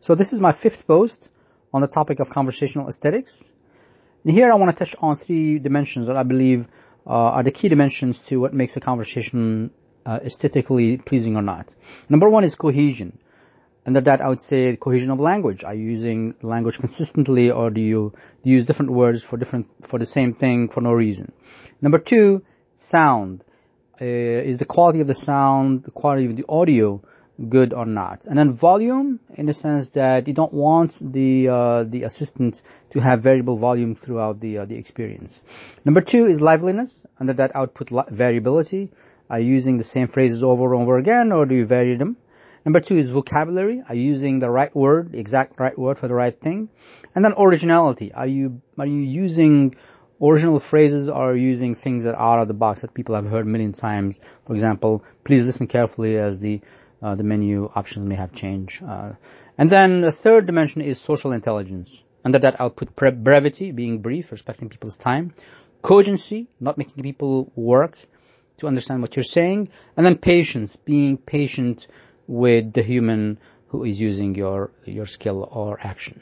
So this is my fifth post on the topic of conversational aesthetics. And here I want to touch on three dimensions that I believe uh, are the key dimensions to what makes a conversation uh, aesthetically pleasing or not. Number one is cohesion. Under that, I would say cohesion of language. Are you using language consistently, or do you, do you use different words for different for the same thing for no reason? Number two, sound. Uh, is the quality of the sound, the quality of the audio, good or not? And then volume, in the sense that you don't want the uh, the assistant to have variable volume throughout the uh, the experience. Number two is liveliness. Under that, output variability. Are you using the same phrases over and over again, or do you vary them? Number two is vocabulary. Are you using the right word, the exact right word for the right thing? And then originality. Are you are you using original phrases or using things that are out of the box that people have heard a million times? For example, please listen carefully as the uh, the menu options may have changed. Uh, and then the third dimension is social intelligence. Under that, I'll put brevity, being brief, respecting people's time, cogency, not making people work, to understand what you're saying, and then patience, being patient with the human who is using your, your skill or action.